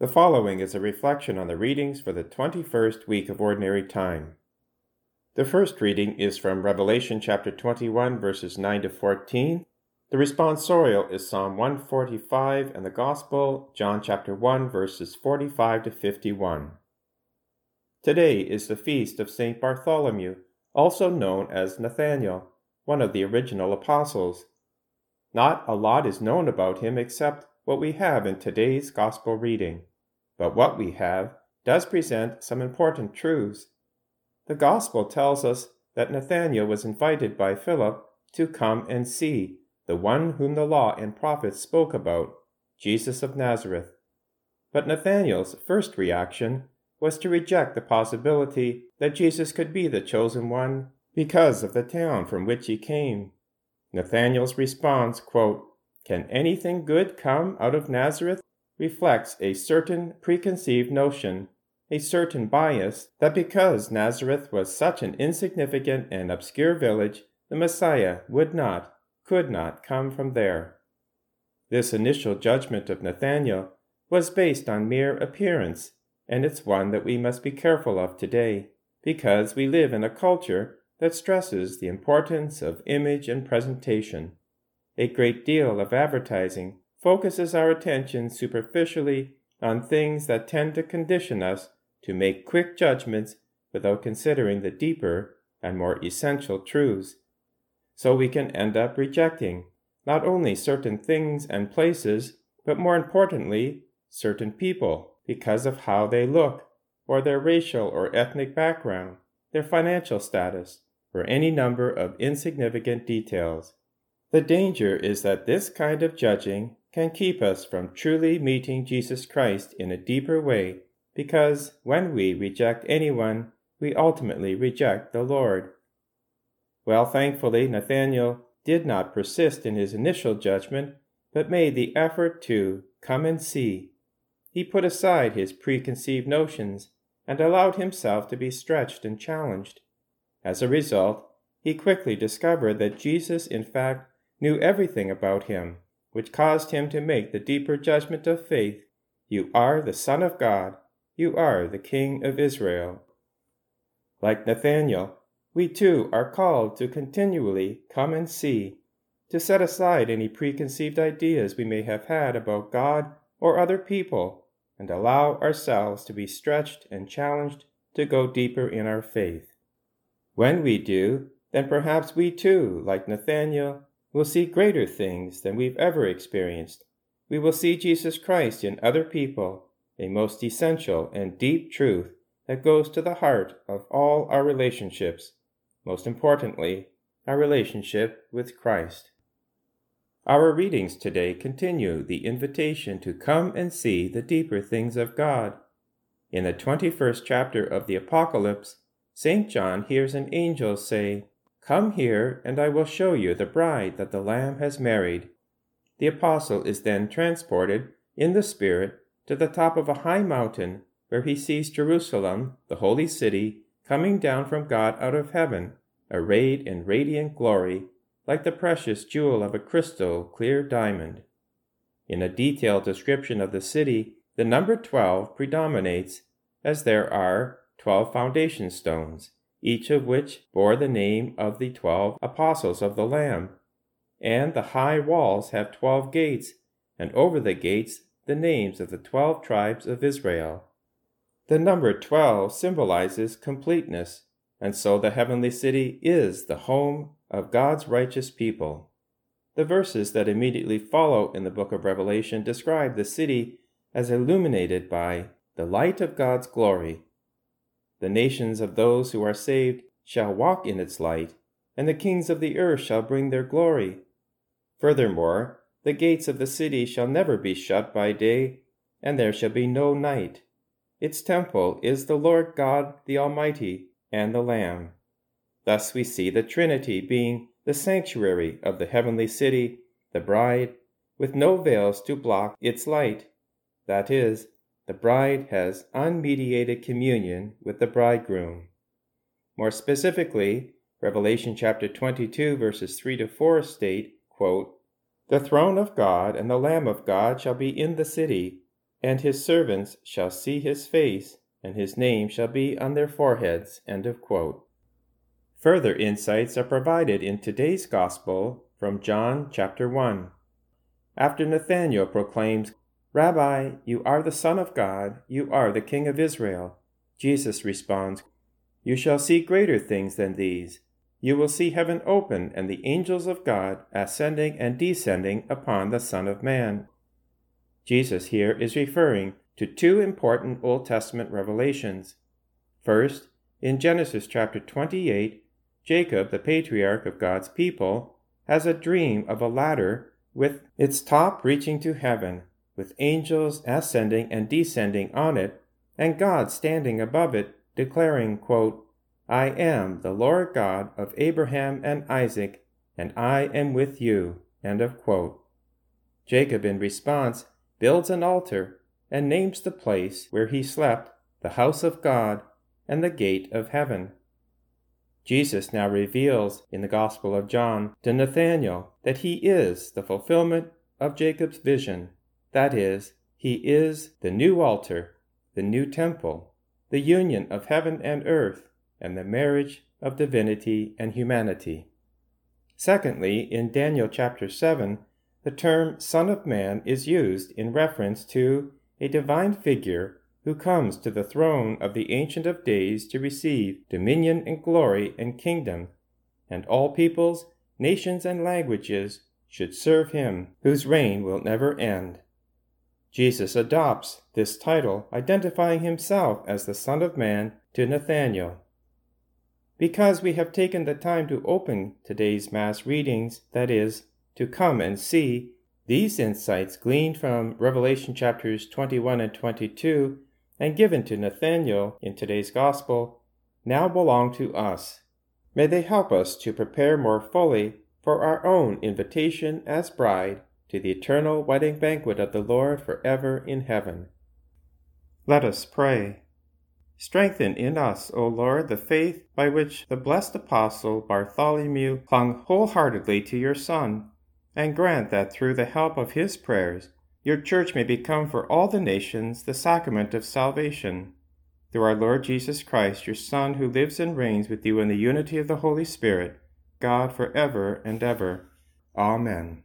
The following is a reflection on the readings for the 21st week of Ordinary Time. The first reading is from Revelation chapter 21, verses 9 to 14. The responsorial is Psalm 145, and the Gospel, John chapter 1, verses 45 to 51. Today is the feast of St. Bartholomew, also known as Nathanael, one of the original apostles. Not a lot is known about him except what we have in today's Gospel reading but what we have does present some important truths. The Gospel tells us that Nathanael was invited by Philip to come and see the one whom the law and prophets spoke about, Jesus of Nazareth. But Nathanael's first reaction was to reject the possibility that Jesus could be the chosen one because of the town from which he came. Nathanael's response, quote, Can anything good come out of Nazareth? reflects a certain preconceived notion, a certain bias, that because Nazareth was such an insignificant and obscure village, the Messiah would not, could not come from there. This initial judgment of Nathanael was based on mere appearance, and it's one that we must be careful of today, because we live in a culture that stresses the importance of image and presentation. A great deal of advertising focuses our attention superficially on things that tend to condition us to make quick judgments without considering the deeper and more essential truths. So we can end up rejecting not only certain things and places, but more importantly, certain people because of how they look, or their racial or ethnic background, their financial status, or any number of insignificant details. The danger is that this kind of judging can keep us from truly meeting Jesus Christ in a deeper way, because when we reject anyone, we ultimately reject the Lord. Well, thankfully, Nathanael did not persist in his initial judgment, but made the effort to come and see. He put aside his preconceived notions and allowed himself to be stretched and challenged. As a result, he quickly discovered that Jesus, in fact, knew everything about him which caused him to make the deeper judgment of faith You are the Son of God, you are the King of Israel. Like Nathanael, we too are called to continually come and see, to set aside any preconceived ideas we may have had about God or other people, and allow ourselves to be stretched and challenged to go deeper in our faith. When we do, then perhaps we too, like Nathanael, will see greater things than we've ever experienced. We will see Jesus Christ in other people, a most essential and deep truth that goes to the heart of all our relationships, most importantly, our relationship with Christ. Our readings today continue the invitation to come and see the deeper things of God. In the 21st chapter of the Apocalypse, St. John hears an angel say, Come here, and I will show you the bride that the Lamb has married. The apostle is then transported in the Spirit to the top of a high mountain where he sees Jerusalem, the holy city, coming down from God out of heaven, arrayed in radiant glory, like the precious jewel of a crystal clear diamond. In a detailed description of the city, the number twelve predominates, as there are twelve foundation stones each of which bore the name of the twelve apostles of the Lamb. And the high walls have twelve gates, and over the gates the names of the twelve tribes of Israel. The number twelve symbolizes completeness, and so the heavenly city is the home of God's righteous people. The verses that immediately follow in the book of Revelation describe the city as illuminated by the light of God's glory the nations of those who are saved shall walk in its light, and the kings of the earth shall bring their glory. Furthermore, the gates of the city shall never be shut by day, and there shall be no night. Its temple is the Lord God the Almighty and the Lamb. Thus we see the Trinity being the sanctuary of the heavenly city, the bride, with no veils to block its light. That is, the bride has unmediated communion with the bridegroom. More specifically, Revelation chapter 22 verses 3 to 4 state, quote, The throne of God and the Lamb of God shall be in the city, and his servants shall see his face, and his name shall be on their foreheads. End of quote. Further insights are provided in today's Gospel from John chapter 1. After Nathanael proclaims, Rabbi, you are the Son of God, you are the King of Israel, Jesus responds, You shall see greater things than these. You will see heaven open and the angels of God ascending and descending upon the Son of Man. Jesus here is referring to two important Old Testament revelations. First, in Genesis chapter 28, Jacob, the patriarch of God's people, has a dream of a ladder with its top reaching to heaven, with angels ascending and descending on it, and God standing above it, declaring, quote, I am the Lord God of Abraham and Isaac, and I am with you. Jacob, in response, builds an altar and names the place where he slept the house of God and the gate of heaven. Jesus now reveals in the Gospel of John to Nathanael that he is the fulfillment of Jacob's vision. That is, he is the new altar, the new temple, the union of heaven and earth, and the marriage of divinity and humanity. Secondly, in Daniel chapter 7, the term Son of Man is used in reference to a divine figure who comes to the throne of the Ancient of Days to receive dominion and glory and kingdom, and all peoples, nations, and languages should serve him, whose reign will never end. Jesus adopts this title, identifying himself as the Son of Man to Nathanael. Because we have taken the time to open today's Mass readings, that is, to come and see these insights gleaned from Revelation chapters 21 and 22 and given to Nathanael in today's Gospel now belong to us. May they help us to prepare more fully for our own invitation as bride to the eternal wedding banquet of the Lord forever in heaven. Let us pray. Strengthen in us, O Lord, the faith by which the blessed apostle Bartholomew clung wholeheartedly to your Son, and grant that through the help of his prayers, your church may become for all the nations the sacrament of salvation. Through our Lord Jesus Christ, your Son, who lives and reigns with you in the unity of the Holy Spirit, God for ever and ever. Amen.